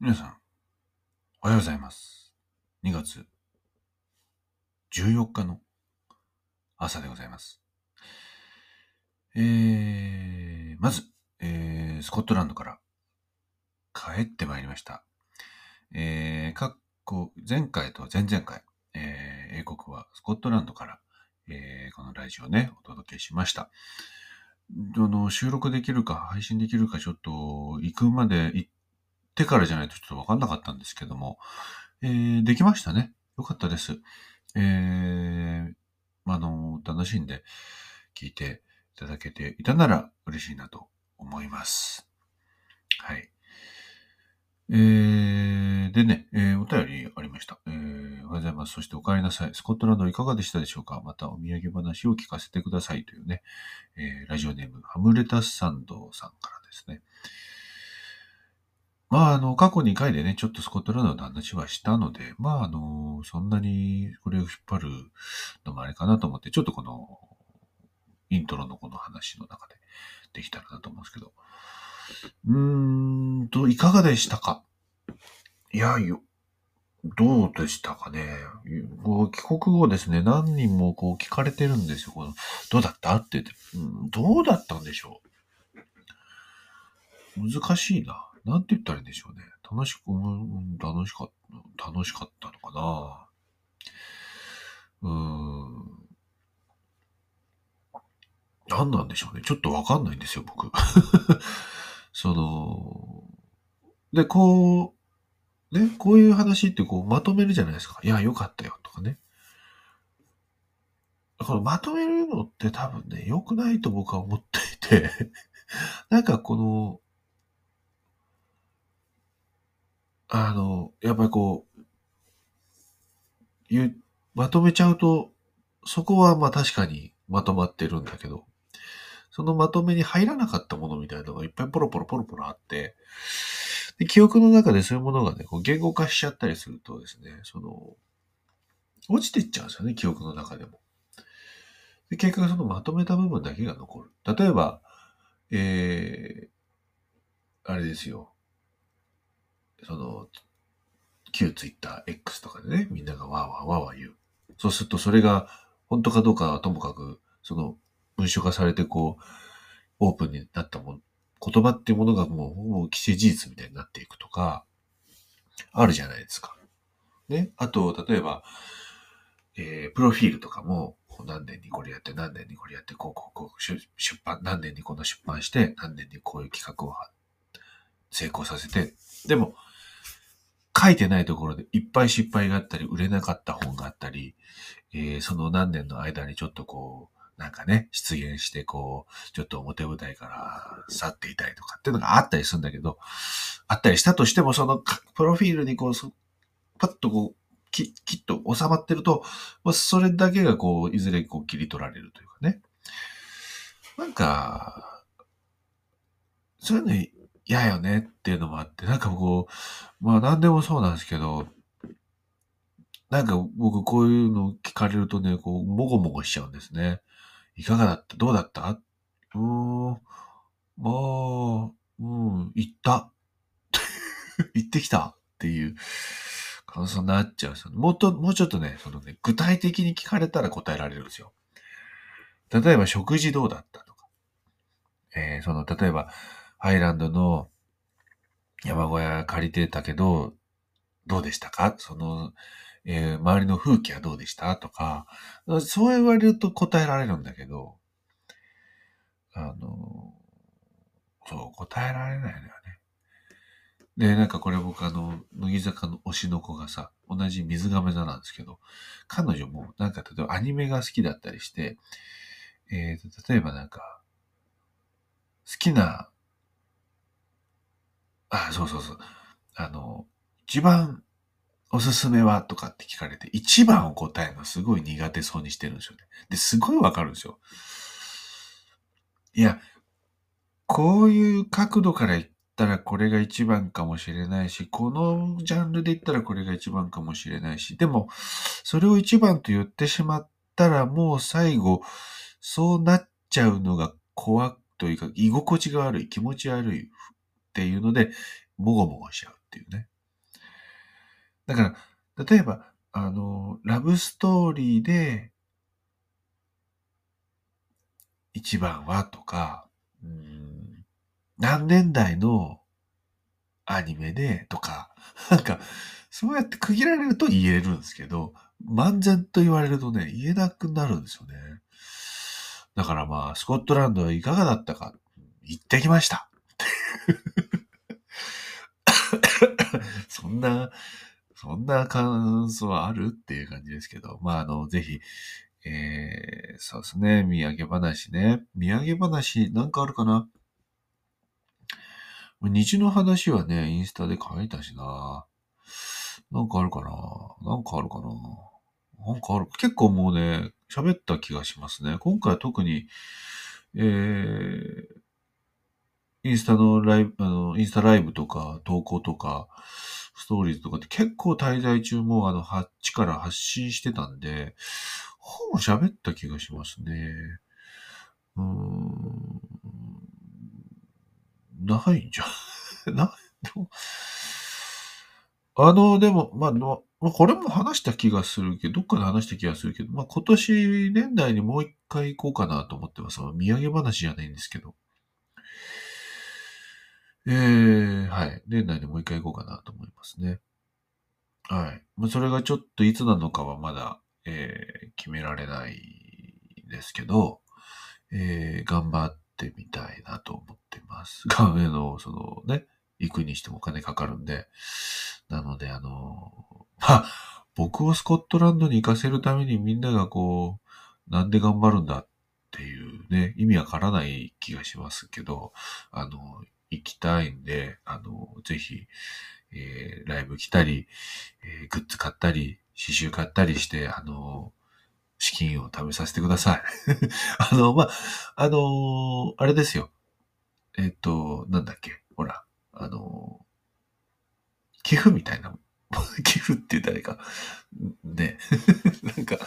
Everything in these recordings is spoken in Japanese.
皆さん、おはようございます。2月14日の朝でございます。えー、まず、えー、スコットランドから帰ってまいりました。えー、過去、前回と前々回、えー、英国はスコットランドから、えー、このラジオね、お届けしました。あの、収録できるか、配信できるか、ちょっと、行くまで、行っててからじゃないとちょっとわかんなかったんですけども、えー、できましたね。よかったです。えー、あの、楽しんで聞いていただけていたなら嬉しいなと思います。はい。えー、でね、えーお便りありました。えーおはようございます。そしてお帰りなさい。スコットランドいかがでしたでしょうか？またお土産話を聞かせてくださいというね、えーラジオネーム、ハムレタスサンドさんからですね。まあ、あの、過去2回でね、ちょっとスコットランドの話はしたので、まあ、あの、そんなにこれを引っ張るのもあれかなと思って、ちょっとこの、イントロのこの話の中でできたらなと思うんですけど。うーんと、いかがでしたか？いや、よ、どうでしたかね？こう帰国後ですね、何人もこう聞かれてるんですよ。このどうだった？って言って、うん、どうだったんでしょう？難しいな。なんて言ったらいいんでしょうね。楽しく、うん、楽しかった、楽しかったのかな。うん。何なんでしょうね。ちょっとわかんないんですよ、僕。その、で、こう、ね、こういう話ってこうまとめるじゃないですか。いや、よかったよ、とかね。このまとめるのって多分ね、良くないと僕は思っていて、なんかこの、あの、やっぱりこう、言う、まとめちゃうと、そこはまあ確かにまとまってるんだけど、そのまとめに入らなかったものみたいなのがいっぱいポロポロポロポロあって、で記憶の中でそういうものがね、こう言語化しちゃったりするとですね、その、落ちていっちゃうんですよね、記憶の中でも。で結局そのまとめた部分だけが残る。例えば、えー、あれですよ。その、旧ツイッター X とかでね、みんながわーわーわーわー言う。そうするとそれが本当かどうかはともかく、その文書化されてこう、オープンになったもん、言葉っていうものがもう、もう既成事実みたいになっていくとか、あるじゃないですか。ね？あと、例えば、えー、プロフィールとかも、何年にこれやって、何年にこれやって、こう、こう、こう、出出版、何年にこの出版して、何年にこういう企画を成功させて、でも、書いてないところでいっぱい失敗があったり、売れなかった本があったり、えーその何年の間にちょっとこう、なんかね、出現して、こう、ちょっと表舞台から去っていたりとかっていうのがあったりするんだけど、あったりしたとしても、そのプロフィールにこう、パッとこう、ききっと収まってると、まあ、それだけがこう、いずれこう切り取られるというかね。なんか、そういうの嫌よねっていうのもあって、なんかこう、まあ何でもそうなんですけど、なんか僕こういうの聞かれるとね、こう、もごもごしちゃうんですね。いかがだった？どうだった？うーん、まあ、うん、行った。行ってきたっていう感想になっちゃうんですよ。もっと、もうちょっとね、そのね、具体的に聞かれたら答えられるんですよ。例えば食事どうだったとか。えーその、例えば、ハイランドの山小屋借りてたけど、どうでしたか？その、えー周りの風景はどうでした？とか、そう言われると答えられるんだけど、あの、そう、答えられないのよね。で、なんかこれ僕あの、乃木坂の推しの子がさ、同じ水亀座なんですけど、彼女もなんか例えばアニメが好きだったりして、えーと、例えばなんか、好きな、あ、そうそうそう、あの、一番おすすめはとかって聞かれて、一番を答えるのすごい苦手そうにしてるんですよね。で、すごいわかるんですよ。いや、こういう角度から言ったらこれが一番かもしれないし、このジャンルで言ったらこれが一番かもしれないし、でも、それを一番と言ってしまったらもう最後、そうなっちゃうのが怖くというか、居心地が悪い、気持ち悪いっていうので、もごもごしちゃうっていうね。だから、例えば、あの、ラブストーリーで、一番はとか、うん、何年代のアニメでとか、なんか、そうやって区切られると言えるんですけど、漫然と言われるとね、言えなくなるんですよね。だからまあ、スコットランドはいかがだったか、行ってきました。そんな、そんな感想あるっていう感じですけど、まあ、あの、ぜひ、えー、そうですね、土産話ね。土産話、なんかあるかな？虹の話はね、インスタで書いたしな。なんかあるかな？なんかあるかな？なんかある。結構もうね、喋った気がしますね。今回は特に、えー、インスタのライブ、あの、インスタライブとか投稿とか、ストーリーズとかって結構滞在中もあの、8から発信してたんで、ほぼ喋った気がしますね。うーん。ないんじゃ。ない、あの、でも、まあ、まあ、これも話した気がするけど、どっかで話した気がするけど、まあ、今年年内にもう一回行こうかなと思ってます。土産話じゃないんですけど。えー、はい。年内にもう一回行こうかなと思いますね。はい。まあ、それがちょっといつなのかはまだ、えー、決められないですけど、えー、頑張ってみたいなと思ってます。が、あの、そのね、行くにしてもお金かかるんで。なので、あの、ま、僕をスコットランドに行かせるためにみんながこう、なんで頑張るんだっていうね、意味わからない気がしますけど、あの、行きたいんで、あの、ぜひ、えー、ライブ来たり、えー、グッズ買ったり、刺繍買ったりして、あの、資金を貯めさせてください。あの、まあ、のあれですよ。えっ、と、なんだっけ、ほら、あの、寄付みたいな、寄付って言ったらいいか。ね。なんか、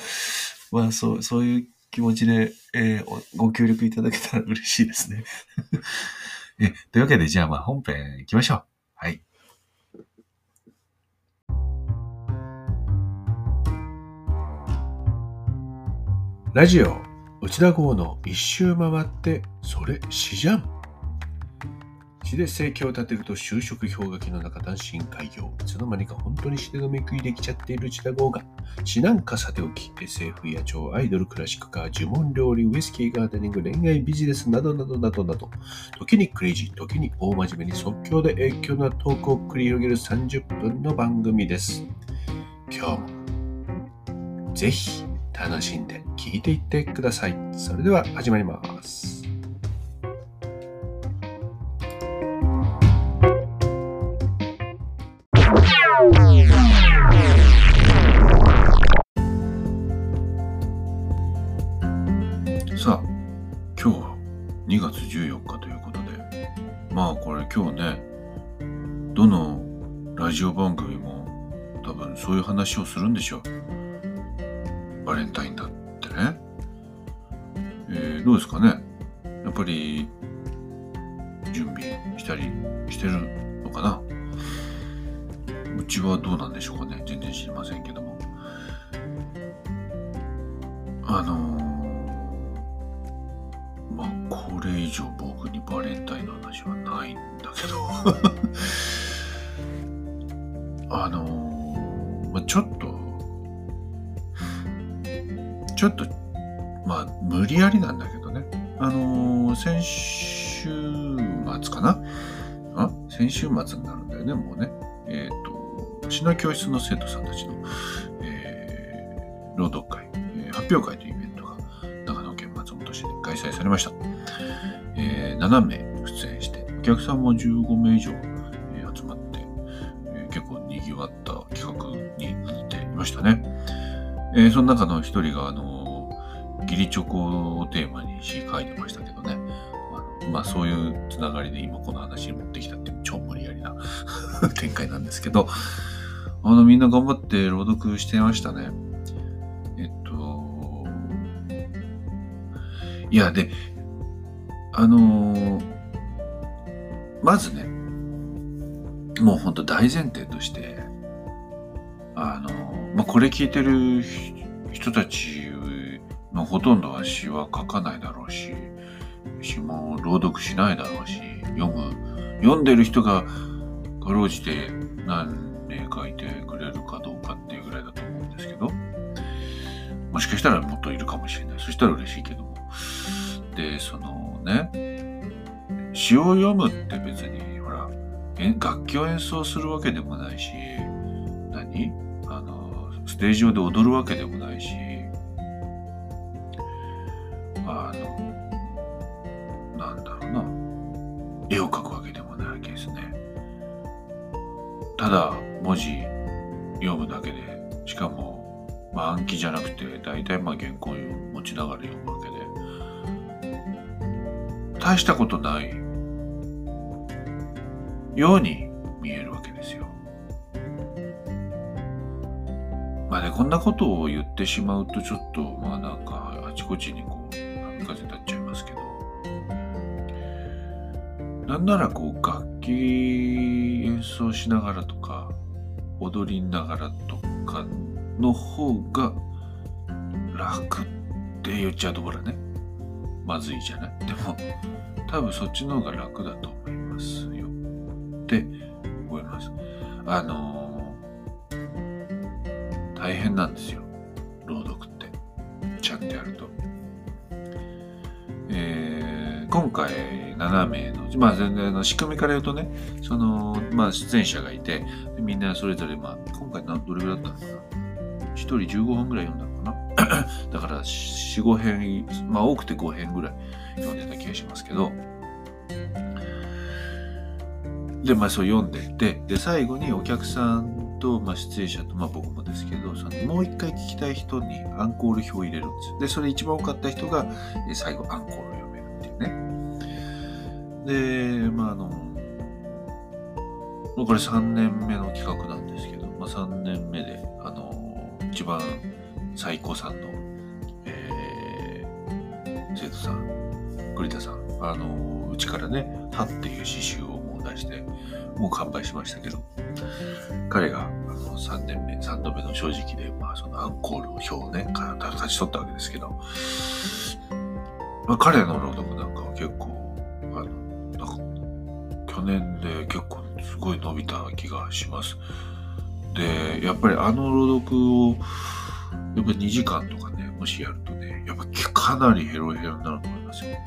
まあ、そう、そういう気持ちで、えー、ご協力いただけたら嬉しいですね。えというわけで、じゃあ、まあ、本編行きましょう。はい。ラジオ内田号の一周回ってそれしじゃん死で生計を立てると就職氷河期の中単身開業いつの間にか本当に死で飲み食いできちゃっている内田号が死なんかさておき SF や超アイドルクラシックカー呪文料理ウイスキーガーデニング恋愛ビジネスなどなどなどなど時にクレイジー時に大真面目に即興で影響なトークを繰り広げる30分の番組です今日もぜひ楽しんで聞いていってください。それでは始まります。話をするんでしょう。バレンタインだってね。えー、どうですかね教室の生徒さんたちの、えー、朗読会、えー、発表会というイベントが長野県松本市で開催されました。えー、7名出演して、お客さんも15名以上、えー、集まって、えー、結構賑わった企画になっていましたね。えー、その中の一人が、あの、義理チョコをテーマに詩書いてましたけどね。まあ、そういうつながりで今この話に持ってきたっていう超無理やりな 展開なんですけど、あの、みんな頑張って朗読してましたね。えっと、いや、で、あのまずね、もうほんと大前提として、あの、まあ、これ聞いてる人たちのほとんどは詩は書かないだろうし、詩も朗読しないだろうし、読む、読んでる人がかろうじて何もしかしたらもっといるかもしれない。そしたら嬉しいけども。で、そのね、詩を読むって別に、ほら、楽器を演奏するわけでもないし、何？あの、ステージ上で踊るわけでもないし、あの、なんだろうな、絵を描くわけでもないわけですね。ただ、文字読むだけで、しかも、まあ暗記じゃなくて、大体まあ原稿を持ちながら読むわけで、大したことないように見えるわけですよ。まあね、こんなことを言ってしまうとちょっと、まあなんか、あちこちにこう、波風立っちゃいますけど、なんならこう、楽器演奏しながらとか、踊りながらとかの方が楽って言っちゃうところはね、まずいじゃない？でも、多分そっちの方が楽だと思いますよ。って思います。あのー大変なんですよ。朗読って。ちゃんとやると。えー今回7名の、まあ全然あの仕組みから言うとね、その、まあ出演者がいて、みんなそれぞれ、まあ今回どれぐらいだったの？かな人15分ぐらい読んだのかな？だから4、5編、まあ多くて5編ぐらい読んでた気がしますけど、で、まあそう読んでて、で、最後にお客さんと、まあ出演者と、まあ僕もですけど、そのもう一回聞きたい人にアンコール表を入れるんですよ。で、それ一番多かった人が、え最後アンコールを読めるっていうね。で、まああの、これ3年目の企画なんですけど、まあ3年目で、一番最高さんの、えー、生徒さん、栗田さん、あの、うちからね、はっていう刺繍をもう出して、もう完売しましたけど、彼があの3年目、3度目の正直で、まあそのアンコールを表をね、か勝ち取ったわけですけど、まあ彼の朗読なんかは結構、あの、なんか去年で結構すごい伸びた気がします。で、やっぱりあの朗読を、やっぱ2時間とかね、もしやるとね、やっぱかなりヘロヘロになると思いますよ。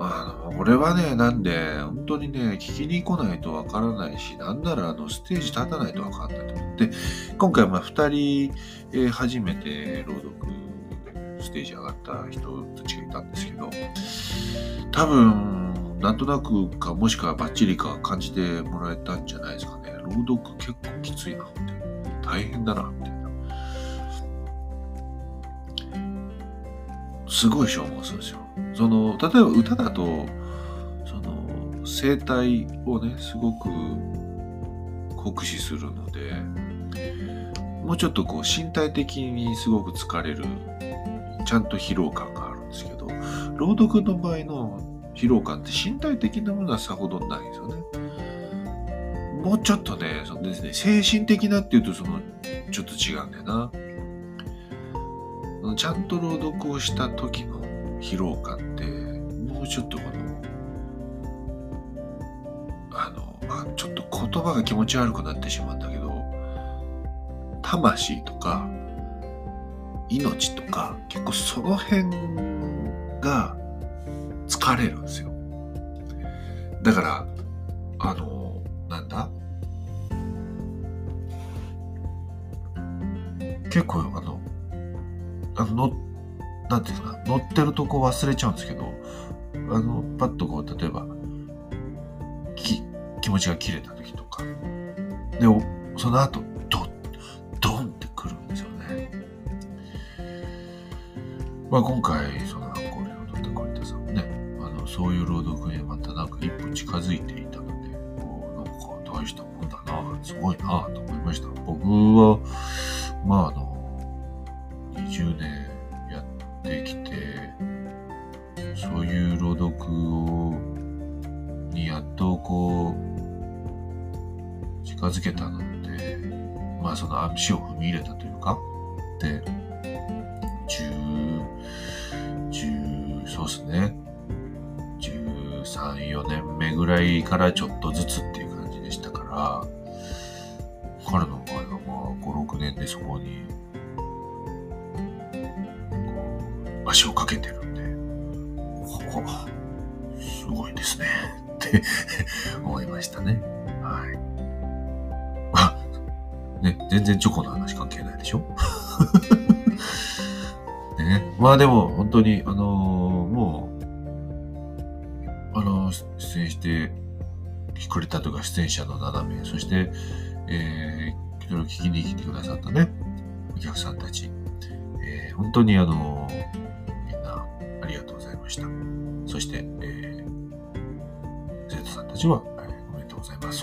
あの、俺はね、なんで、本当にね、聞きに来ないとわからないし、なんならあの、ステージ立たないとわかんないと思って、今回まあ二人、えー初めて朗読ステージ上がった人たちがいたんですけど、多分、なんとなくか、もしくはバッチリか感じてもらえたんじゃないですかね。朗読結構きついなって。大変だな、みたいな。すごい消耗するんですよ。その、例えば歌だと、その、声帯をね、すごく酷使するので、もうちょっとこう身体的にすごく疲れる、ちゃんと疲労感があるんですけど、朗読の場合の疲労感って身体的なものはさほどないですよね。もうちょっとね、そのですね、精神的なっていうとその、ちょっと違うんだよな。ちゃんと朗読をした時の疲労感って、もうちょっとこの、あの、まあ、ちょっと言葉が気持ち悪くなってしまうんだけど、魂とか、命とか、結構その辺が疲れるんですよ。だから、あの、なんだ？結構、あの、あの、のなんていうかな、乗ってるとこ忘れちゃうんですけど、あの、パッとこう、例えば、き、気持ちが切れた時とか、で、その後、ドン、ドンってくるんですよね。まあ今回、そういう朗読にまたなんか一歩近づいていたので、おなんか大したもんだな、すごいなと思いました。僕は、まああの、20年やってきて、そういう朗読を、にやっとこう、近づけたので、まあその足を踏み入れたというか、で、10、からちょっとずつっていう感じでしたから、彼の場合はまあ5、6年でそこに、こう、足をかけてるんで、ほすごいですね。って 思いましたね。はい。あ、ね、全然チョコの話関係ないでしょ？ね。まあでも、本当に、あの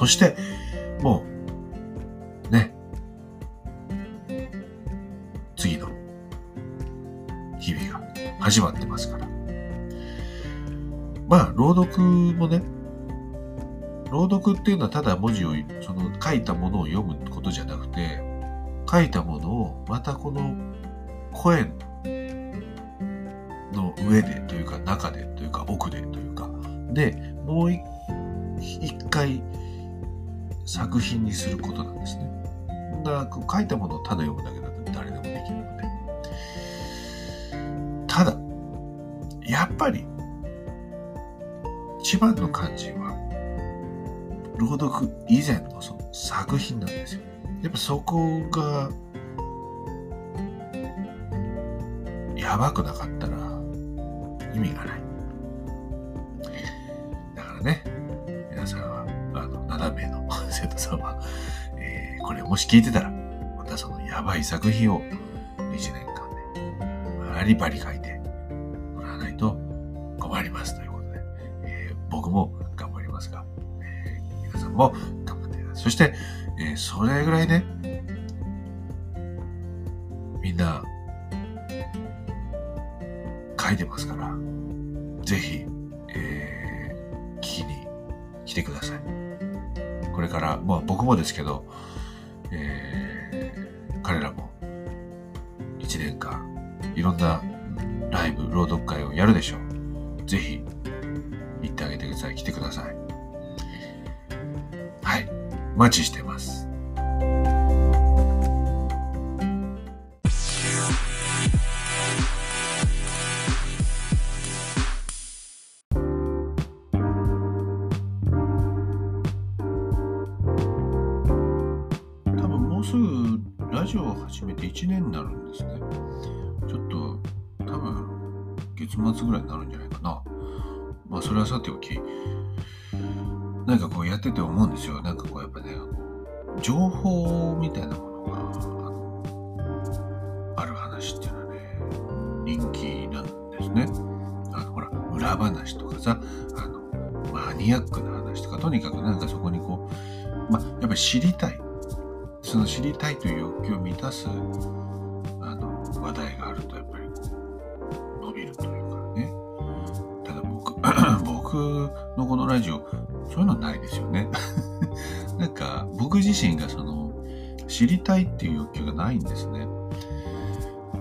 そして、もう、ね、次の日々が始まってますから。まあ、朗読もね、朗読っていうのはただ文字を、その書いたものを読むことじゃなくて、書いたものをまたこの声の上でというか中でというか奥でというか、で、もう一回作品にすることなんですね。だから書いたものをただ読むだけだと誰でもできるので。ただ、やっぱり、一番の肝心は、朗読以前のその作品なんですよ。やっぱそこが、やばくなかったら意味がない。もし聞いてたら、またそのやばい作品を1年間で、バリバリ書いてもらわない、と困りますということで、えー、僕も頑張りますが、えー、皆さんも頑張ってください。そして、えー、それぐらいね、みんな書いてますから、ぜひ、えー、聞きに来てください。これから、まあ僕もですけど、えー、彼らも1年間いろんなライブ、朗読会をやるでしょう。ぜひ、行ってあげてください。来てください。はい。お待ちしてます。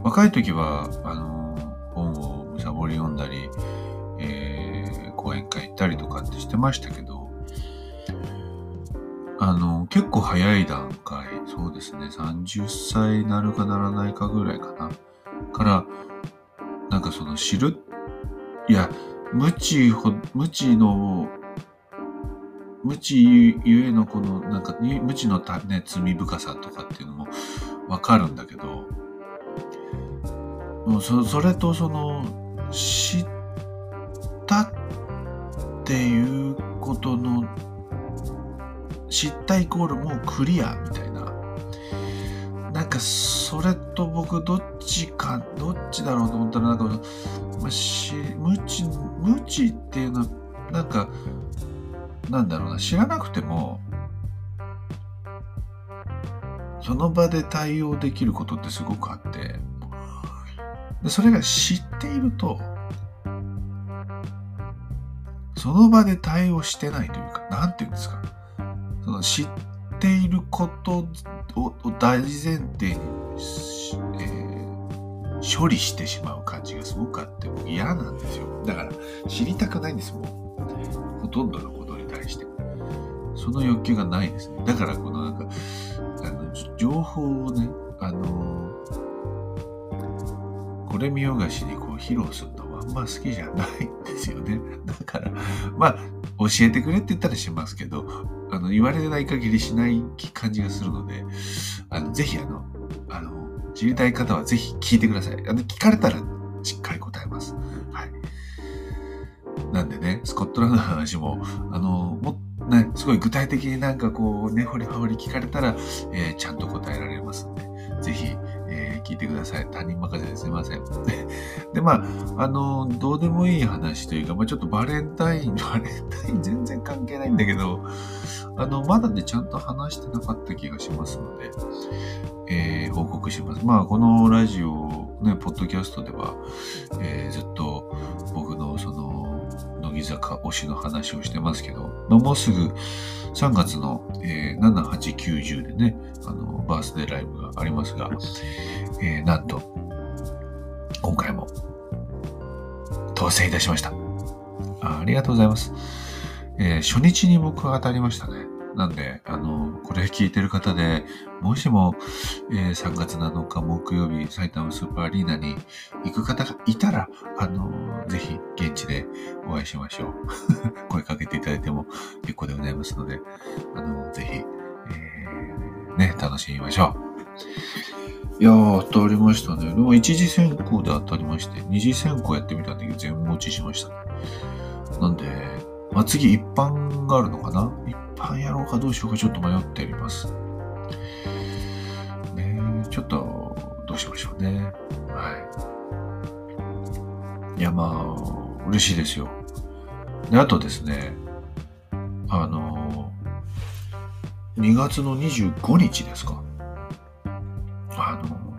若い時は、あの、本をむさぼり読んだり、えー、講演会行ったりとかってしてましたけど、あの、結構早い段階、そうですね、30歳なるかならないかぐらいかな、から、なんかその知る、いや、無知ほ、無知の、無知ゆえのこの、なんか、無知の、ね、罪深さとかっていうのもわかるんだけど、もうそそれとその、知ったっていうことの、知ったイコールもうクリアみたいな。なんか、それと僕、どっちか、どっちだろうと思ったら、なんか、まあ、し無知無知っていうのはなんかなんだろうな知らなくてもその場で対応できることってすごくあってそれが知っているとその場で対応してないというか何て言うんですかその知っていることを大前提に、えー、処理してしまう感じがすごくあって嫌なんですよ。だから知りたくないんですもん。ほとんどのことに対して。その欲求がないですね。だからこのなんか、あの、情報をね、あのこれ見よがしにこう披露するのはあんま好きじゃないんですよね。だから、まあ、教えてくれって言ったらしますけど、あの、言われない限りしない感じがするので、あの、ぜひあの、あの、知りたい方はぜひ聞いてください。あの、聞かれたらしっかり答えます。はい。なんでね、スコットランドの話も、あの、もね、すごい具体的になんかこう、ねほりはほり聞かれたら、えー、ちゃんと答えられますんで、ぜひ、えー、聞いてください。他人任せですいません。で、まあ、あの、どうでもいい話というか、まあ、ちょっとバレンタイン、バレンタイン全然関係ないんだけど、あの、まだね、ちゃんと話してなかった気がしますので、えー、報告します。まあ、このラジオ、ね、ポッドキャストでは、えー、ずっと僕、乃木坂推しの話をしてますけど、もうすぐ3月の、えー、7、8、90でね、あの、バースデーライブがありますが、えー、なんと、今回も当選いたしました。ありがとうございます。えー、初日に僕が当たりましたね。なんで、あの、これ聞いてる方で、もしも、えー、3月7日木曜日、埼玉スーパーアリーナに行く方がいたら、あの、ぜひ現地でお会いしましょう。声かけていただいても結構でございますので、あの、ぜひ、えー、ね、楽しみましょう。いやー、当たりましたね。でも一次選考で当たりまして、二次選考やってみたんだけど全持ちしましたね。なんで、まあ、次一般があるのかな？一般やろうかどうしようかちょっと迷っております。ねちょっと、どうしましょうね。はい。いや、まあ、嬉しいですよ。で、あとですね、あの、2月の25日ですか。あの、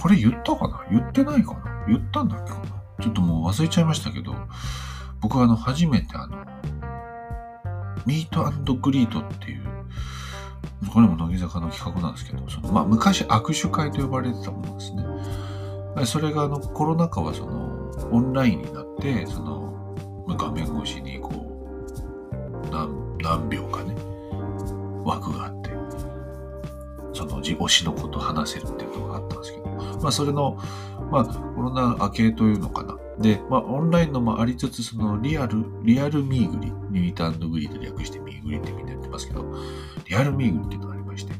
これ言ったかな？言ってないかな？言ったんだっけかな？ちょっともう忘れちゃいましたけど、僕はあの、初めてあの、ミートグリートっていう、これも乃木坂の企画なんですけど、そのまあ、昔握手会と呼ばれてたものですね。それがあのコロナ禍はそのオンラインになって、その画面越しにこう何何秒かね、枠があって、その推しのこと話せるっていうのがあったんですけど、まあそれの、まあコロナ明けというのかな。で、まあオンラインのもありつつ、そのリアル、リアルミーグリ、ミートグリーと略してミーグリってみんなやってますけど、リアルミーグリっていうのがありまして、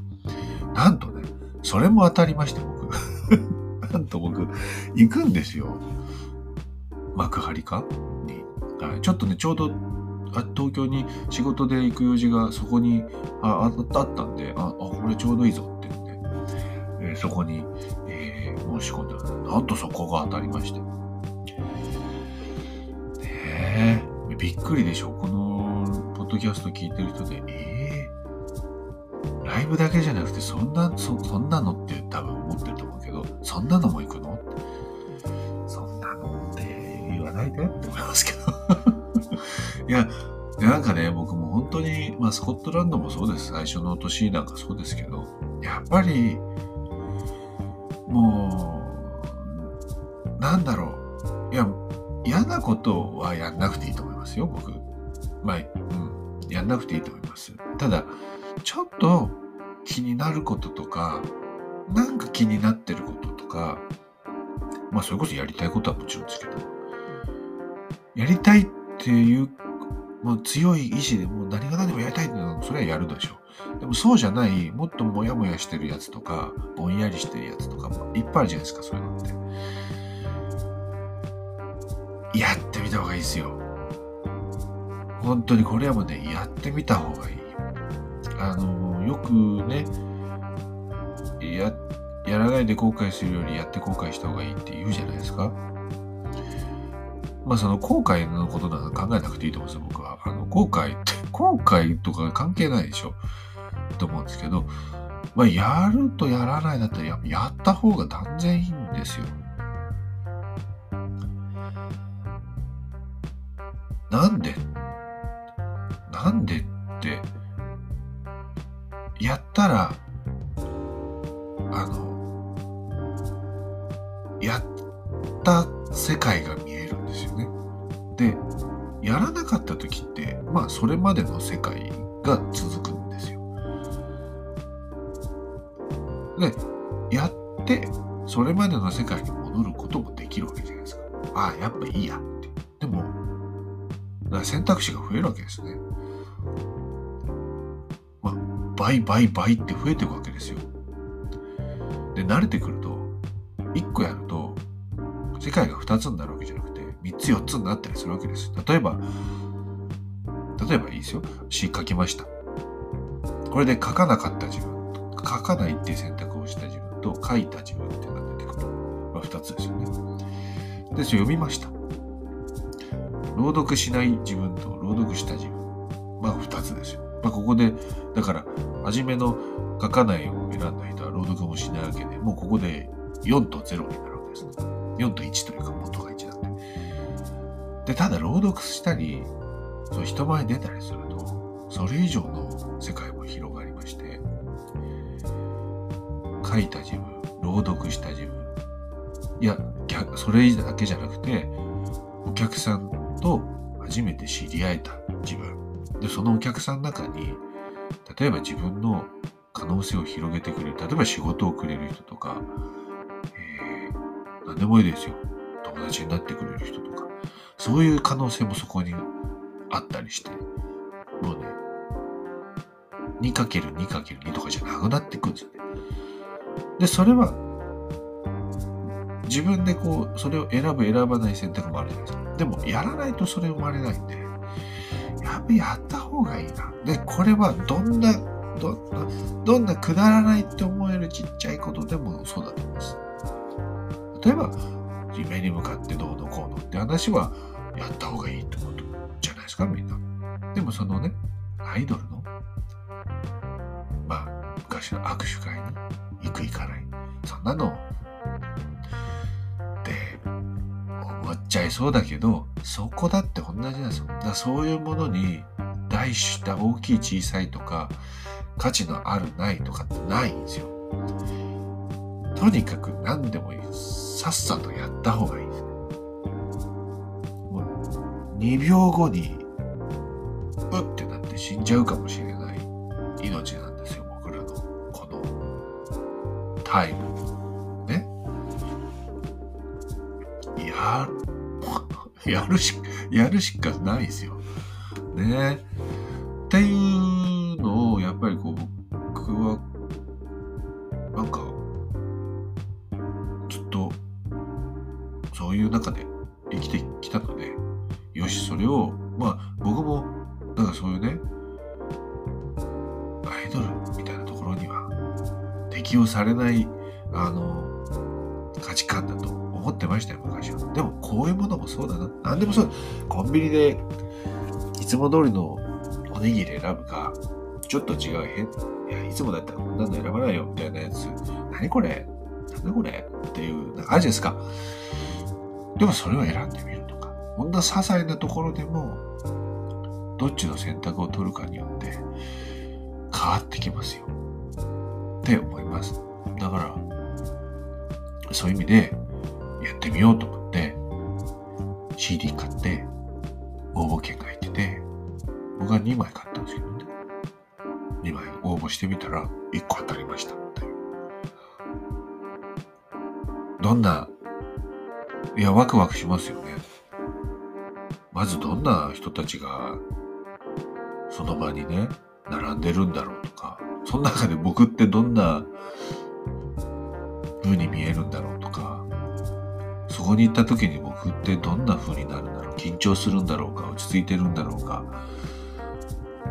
なんとね、それも当たりまして、僕。なんと僕、行くんですよ。幕張かに。はい、ちょっとね、ちょうど東京に仕事で行く用事がそこにああったんで、あ、あこれちょうどいいぞって言って、えー、そこに、申し込んで、なんとそこが当たりまして。ねえ、びっくりでしょ。この、ポッドキャスト聞いてる人で、えー、ライブだけじゃなくて、そんな、そそんなのって多分思ってると思うけど、そんなのも行くの？そんなのって言わないでって思いますけど。いや、なんかね、僕も本当に、まあ、スコットランドもそうです。最初の年なんかそうですけど、やっぱり、もう、なんだろう。いや、嫌なことはやんなくていいと思いますよ、僕。まあ、うん、やんなくていいと思います。ただ、ちょっと気になることとか、なんか気になってることとか、まあ、それこそやりたいことはもちろんですけど、やりたいっていうもう強い意志でもう何が何でもやりたいってのはそれはやるでしょう。でもそうじゃない、もっとモヤモヤしてるやつとか、ぼんやりしてるやつとかもいっぱいあるじゃないですか、そういうのって。やってみた方がいいですよ。本当にこれはもうね、やってみた方がいい。あの、よくね、や、やらないで後悔するよりやって後悔した方がいいって言うじゃないですか。まあその後悔のことなんか考えなくていいと思うんですよ、僕は。後悔って、後悔とか関係ないでしょ？と思うんですけど、まあやるとやらないだったらややった方が断然いいんですよ。なんで？なんでって、やったら、あの、やった世界が見えるんですよね。で、やらなかった時って、まあそれまでの世界が続くんですよ。で、やって、それまでの世界に戻ることもできるわけじゃないですか。ああ、やっぱいいやって。でも、選択肢が増えるわけですね。まあ、倍倍倍って増えていくわけですよ。で、慣れてくると、1個やると、世界が2つになるわけじゃなくて、3つ4つになったりするわけです。例えば、例えばいいですよ。詩書きました。これで書かなかった自分、書かないっていう選択をした自分と書いた自分っていうのが出てくる。まあ、2つですよね。で、それ読みました。朗読しない自分と朗読した自分。まあ、2つですよ。まあ、ここで、だから、初めの書かないを選んだ人は朗読もしないわけで、もうここで4と0になるわけですね。4と1というか元が1なんで。で、ただ朗読したり、そう人前に出たりすると、それ以上の世界も広がりまして、書いた自分、朗読した自分、いや、それだけじゃなくて、お客さんと初めて知り合えた自分。で、そのお客さんの中に、例えば自分の可能性を広げてくれる、例えば仕事をくれる人とか、えー、何でもいいですよ。友達になってくれる人とか、そういう可能性もそこにあったりして、もうね、2×2×2 とかじゃなくなっていくんですよね。で、それは、自分でこう、それを選ぶ選ばない選択もあるじゃないですか。でも、やらないとそれ生まれないんで、やっぱりやった方がいいな。で、これはどんな、どんな、どんなくだらないって思えるちっちゃいことでもそうだと思います。例えば、夢に向かってどうのこうのって話は、やった方がいいってことじゃないですか、みんな。でもそのね、アイドルの、まあ、昔の握手会に行く行かない。そんなの、って思っちゃいそうだけど、そこだって同じなんですよ。だからそういうものに、大した大きい小さいとか、価値のあるないとかってないんですよ。とにかく何でもいい。さっさとやった方がいいですね。もう2秒後に、うってなって死んじゃうかもしれない命なんですよ、僕らのこのタイム。ね。やる、やるし、やるしかないですよ。ね。っていうアイドルみたいなところには、適用されない、あの、価値観だと思ってましたよ、昔は。でも、こういうものもそうだな。何でもそう。コンビニで、いつも通りのおにぎり選ぶか、ちょっと違う変、いや、いつもだったらこんなの選ばないよ、みたいなやつ。何これ？なんだこれ？っていう、なんかあるじゃないですか。でもそれを選んでみるとか。こんな些細なところでも、どっちの選択を取るかによって変わってきますよ。って思います。だから、そういう意味でやってみようと思って、CD 買って、応募券が入ってて、僕は2枚買ったんですけどね。2枚応募してみたら、1個当たりましたっていう。どんな、いや、ワクワクしますよね。まずどんな人たちが、その場にね、並んでるんだろうとか、その中で僕ってどんな風に見えるんだろうとか、そこに行った時に僕ってどんな風になるんだろう緊張するんだろうか落ち着いてるんだろうか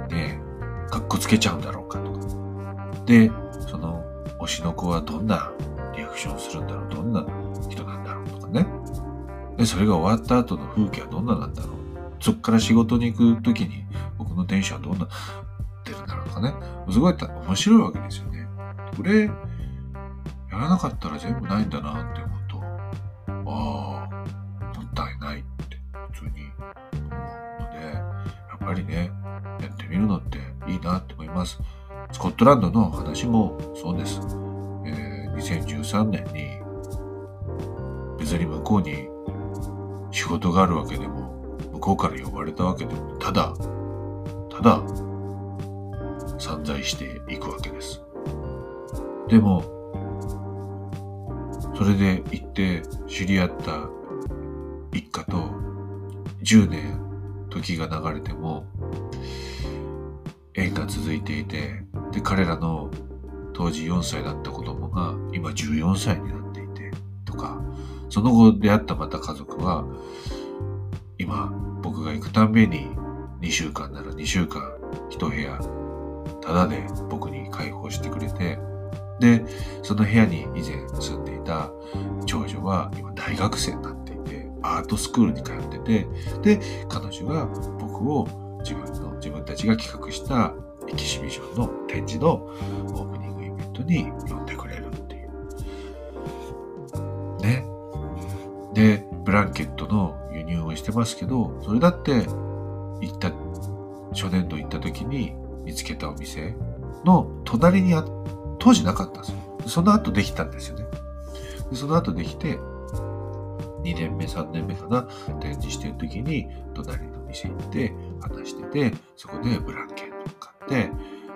ねえ、かっこつけちゃうんだろうかとか。で、その推しの子はどんなリアクションするんだろうどんな人なんだろうとかね。で、それが終わった後の風景はどんななんだろうそっから仕事に行く時に僕の電車はどんな出るんだろうとかね。すごい面白いわけですよね。これ、やらなかったら全部ないんだなって思うと、ああ、もったいないって普通に思うので、やっぱりね、やってみるのっていいなって思います。スコットランドの話もそうです。えー、2013年に別に向こうに仕事があるわけでも、向こうから呼ばれたわけでも、ただ、ただ、散財していくわけです。でも、それで行って知り合った一家と10年時が流れても縁が続いていて、で、彼らの当時4歳だった子供が今14歳になっていて、とか、その後出会ったまた家族は、今僕が行くたんびに2週間なら2週間1部屋タダで僕に開放してくれて、で、その部屋に以前住んでいた長女は今大学生になっていて、アートスクールに通ってて、で、彼女が僕を自分の、自分たちが企画したエキシビションの展示のオープニングイベントに呼んでくれるっていう。ね。で、ブランケットの輸入をしてますけど、それだって行った、初年度行った時に見つけたお店の隣にあ、当時なかったんですよ。その後できたんですよね。でその後できて、2年目、3年目かな、展示してる時に、隣の店行って話してて、そこでブランケットを買って、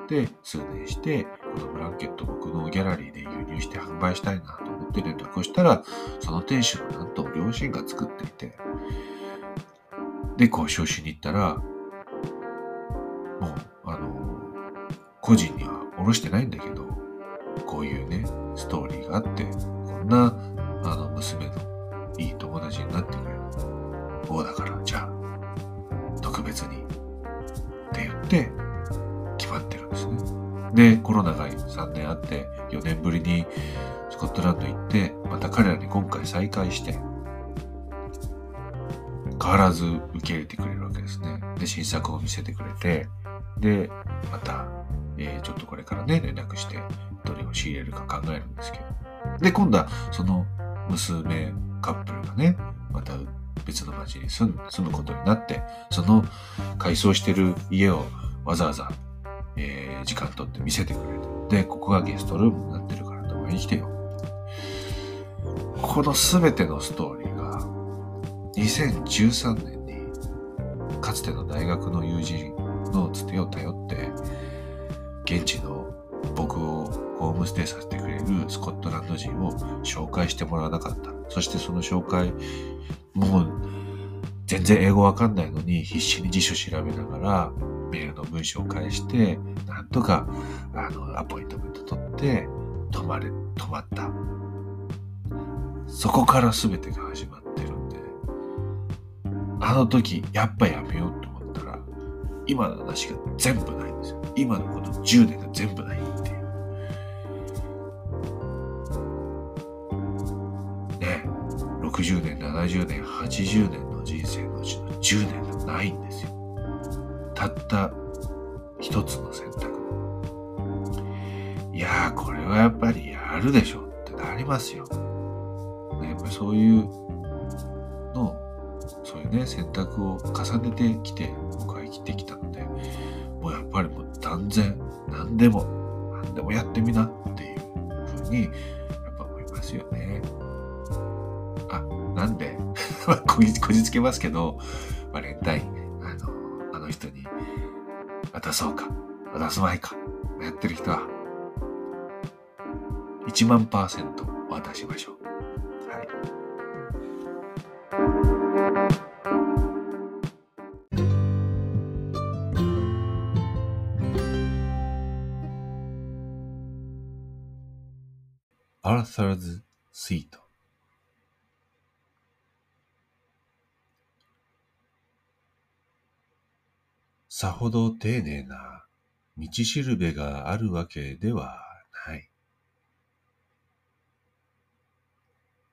で、数年して、このブランケット僕のギャラリーで輸入して販売したいなと思って連絡をしたら、その店主のなんと両親が作っていて、で、交渉しに行ったら、もう、あの、個人にはおろしてないんだけど、こういうね、ストーリーがあって、こんな、あの、娘のいい友達になってくれる。こうだから、じゃあ、特別に、って言って、決まってるんですね。で、コロナが3年あって、4年ぶりにスコットランド行って、また彼らに今回再会して、変わらず受け入れてくれるわけですね。で、新作を見せてくれて、で、また、えー、ちょっとこれからね、連絡して、どれを仕入れるか考えるんですけど。で、今度は、その娘カップルがね、また別の町に住むことになって、その改装してる家をわざわざ、えー、時間取って見せてくれる。で、ここがゲストルームになってるから、どこに来てよ。この全てのストーリーが、2013年に、かつての大学の友人のつてを頼って、現地の僕をホームステイさせてくれるスコットランド人を紹介してもらわなかった。そしてその紹介、もう全然英語わかんないのに必死に辞書調べながらメールの文章を返して、なんとかあのアポイントメント取って泊まれ、泊まった。そこから全てが始まってるんで、あの時やっぱやめようと思、今の話が全部ないんですよ。今のこの10年が全部ないっていう。ね、60年、70年、80年の人生のうちの10年がないんですよ。たった一つの選択。いや、これはやっぱりやるでしょってなりますよ。ね、やっぱりそういうのそういうね、選択を重ねてきて、生きてきたので、もうやっぱりもう断然、何でも、何でもやってみなっていうふうに、やっぱ思いますよね。あ、なんで？こじこじつけますけど、バレンタイン、あの、あの人に渡そうか、渡すまいか、やってる人は、1万パーセント渡しましょう。Arthur's Seat さほど丁寧な道しるべがあるわけではない。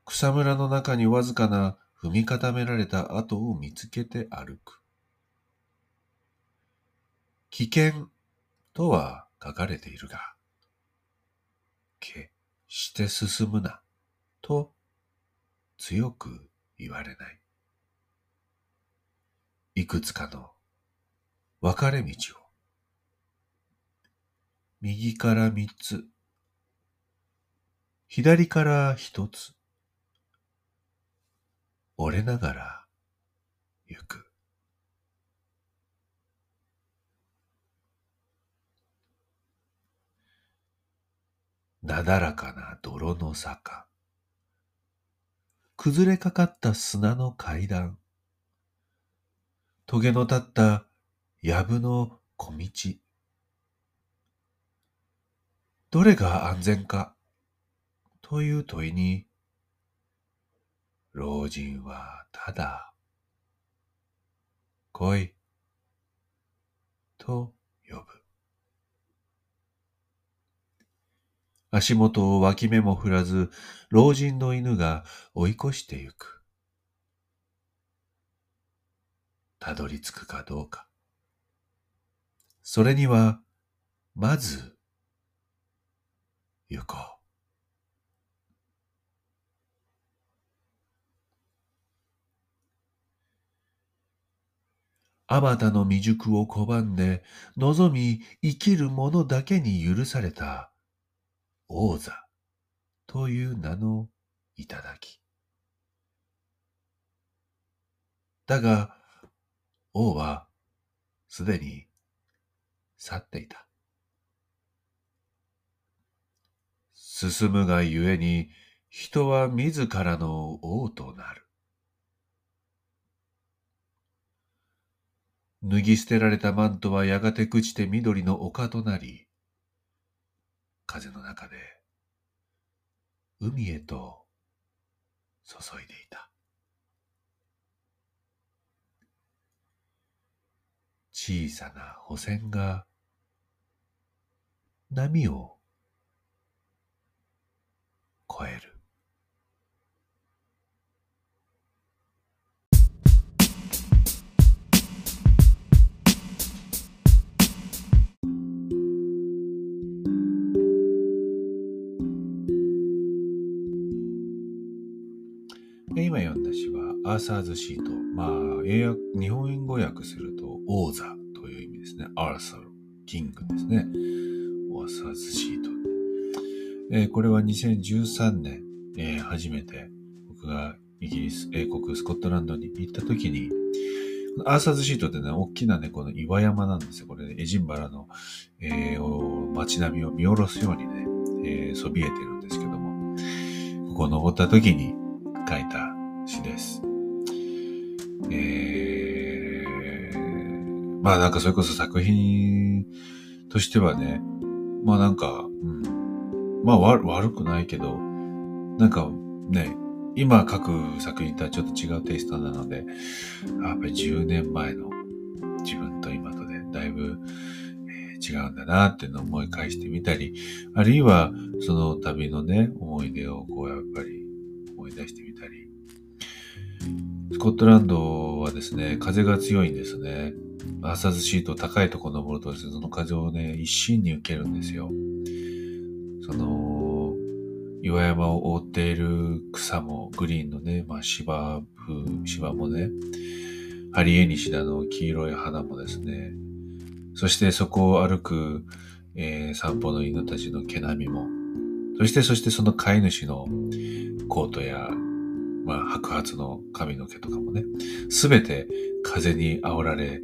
草むらの中にわずかな踏み固められた跡を見つけて歩く。危険とは書かれているが、決して進むなと強く言われない。いくつかの分かれ道を右から三つ、左から一つ、折れながら行く。なだらかな泥の坂。崩れかかった砂の階段。棘の立った藪の小道。どれが安全か？という問いに、老人はただ、来い、と呼ぶ。足元を脇目も振らず、老人の犬が追い越してゆく。たどり着くかどうか。それには、まず、行こう。あまたの未熟を拒んで、望み生きる者だけに許された王座という名の頂。だが、王はすでに去っていた。進むがゆえに人は自らの王となる。脱ぎ捨てられたマントはやがて朽ちて緑の丘となり、風の中で海へと注いでいた。小さな補船が波を越える。アーサーズシート。まあ、英訳、日本語訳すると王座という意味ですね。アーサー、キングですね。アーサーズシート。えー、これは2013年、えー、初めて僕がイギリス、英国、スコットランドに行った時に、アーサーズシートってね、大きなね、この岩山なんですよ。これ、ね、エジンバラの、えー、街並みを見下ろすようにね、えー、そびえてるんですけども、ここを登った時に、書いた詩です。えー、まあなんかそれこそ作品としてはね、まあなんか、うん、まあ悪くないけど、なんかね、今書く作品とはちょっと違うテイストなので、やっぱり10年前の自分と今とでだいぶ、えー、違うんだなっていうのを思い返してみたり、あるいはその旅のね、思い出をこうやっぱり思い出して。スコットランドはですね、風が強いんですね。アーサーズシート高いとこ登るとですね、その風をね、一心に受けるんですよ。その、岩山を覆っている草も、グリーンのね、まあ芝風、芝もね、ハリエニシダの黄色い花もですね、そしてそこを歩く、えー、散歩の犬たちの毛並みも、そしてそしてその飼い主のコートや、まあ、白髪の髪の毛とかもね、すべて風に煽られ、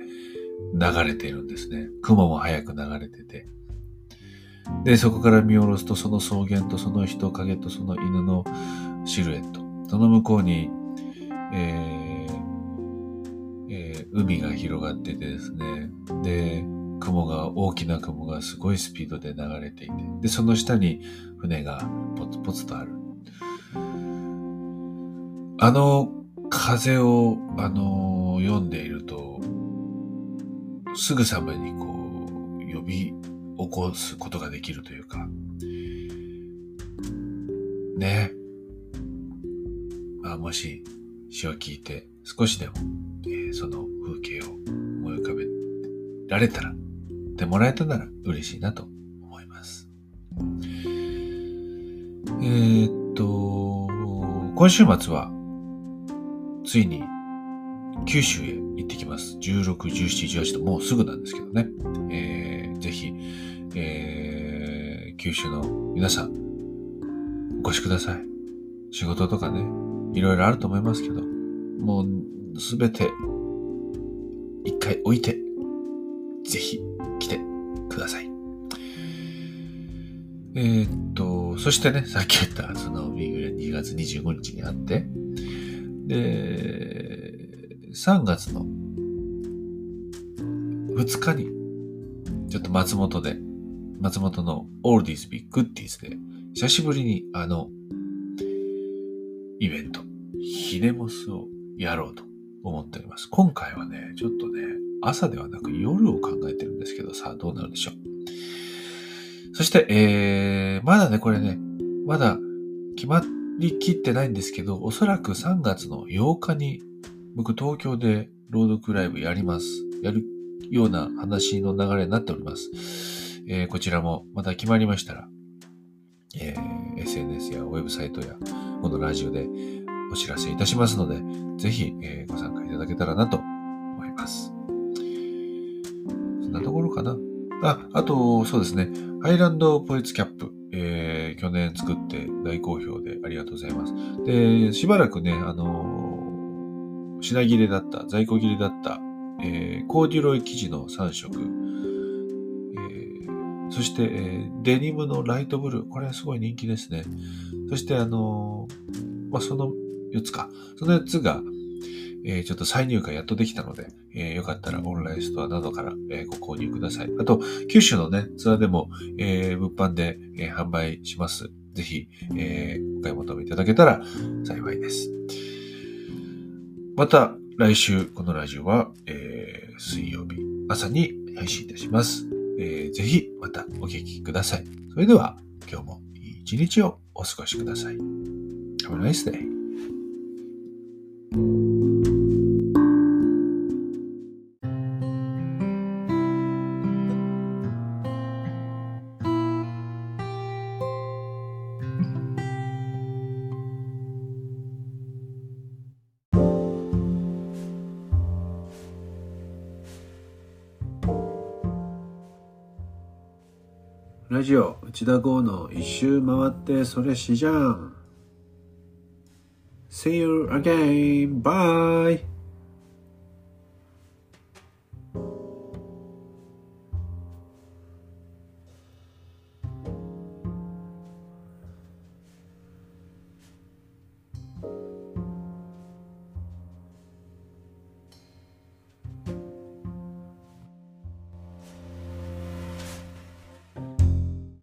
流れているんですね。雲も早く流れてて。で、そこから見下ろすと、その草原とその人影とその犬のシルエット。その向こうに、えーえー、海が広がっててですね。で、雲が、大きな雲がすごいスピードで流れていて、で、その下に船がポツポツとある。あの風を、あの読んでいると、すぐさまにこう、呼び起こすことができるというか、ね。まあ、もし詩を聞いて少しでも、えー、その風景を思い浮かべられたら、ってもらえたなら嬉しいなと思います。えー、っと、今週末は、ついに九州へ行ってきます。16、17、18ともうすぐなんですけどね。えー、ぜひ、えー九州の皆さん、お越しください。仕事とかね、いろいろあると思いますけど、もうすべて一回置いて、ぜひ来てください。えー、っと、そしてね、さっき言ったそのミーグレ2月25日にあって、で、3月の2日に、ちょっと松本で、松本のオールディーズビッグッディーズで、久しぶりにあの、イベント、ヒネモスをやろうと思っております。今回はね、ちょっとね、朝ではなく夜を考えてるんですけど、さあどうなるでしょう。そして、えー、まだね、これね、まだ決まってりきってないんですけど、おそらく3月の8日に僕東京で朗読ライブやります。やるような話の流れになっております。えー、こちらもまた決まりましたら、えー、SNS やウェブサイトやこのラジオでお知らせいたしますので、ぜひ、えー、ご参加いただけたらなと思います。そんなところかな。あ、あと、そうですね。ハイランドポエツキャップ、えー、去年作って大好評でありがとうございます。で、しばらくね、あのー、品切れだった、在庫切れだった、えー、コーデュロイ生地の3色、えそして、えー、デニムのライトブルー。これはすごい人気ですね。そして、あのー、まあ、その4つか。その4つが、えー、ちょっと再入荷やっとできたので、えー、よかったらオンラインストアなどから、えー、ご購入ください。あと、九州のね、ツアーでも、えー、物販で、えー、販売します。ぜひ、えー、お買い求めいただけたら幸いです。また、来週、このラジオは、えー、水曜日朝に配信いたします。えー、ぜひまたお聞きください。それでは今日もいい一日をお過ごしください。Have a nice day. ジオ内田剛の一周回ってそれしじゃん See you again. Bye.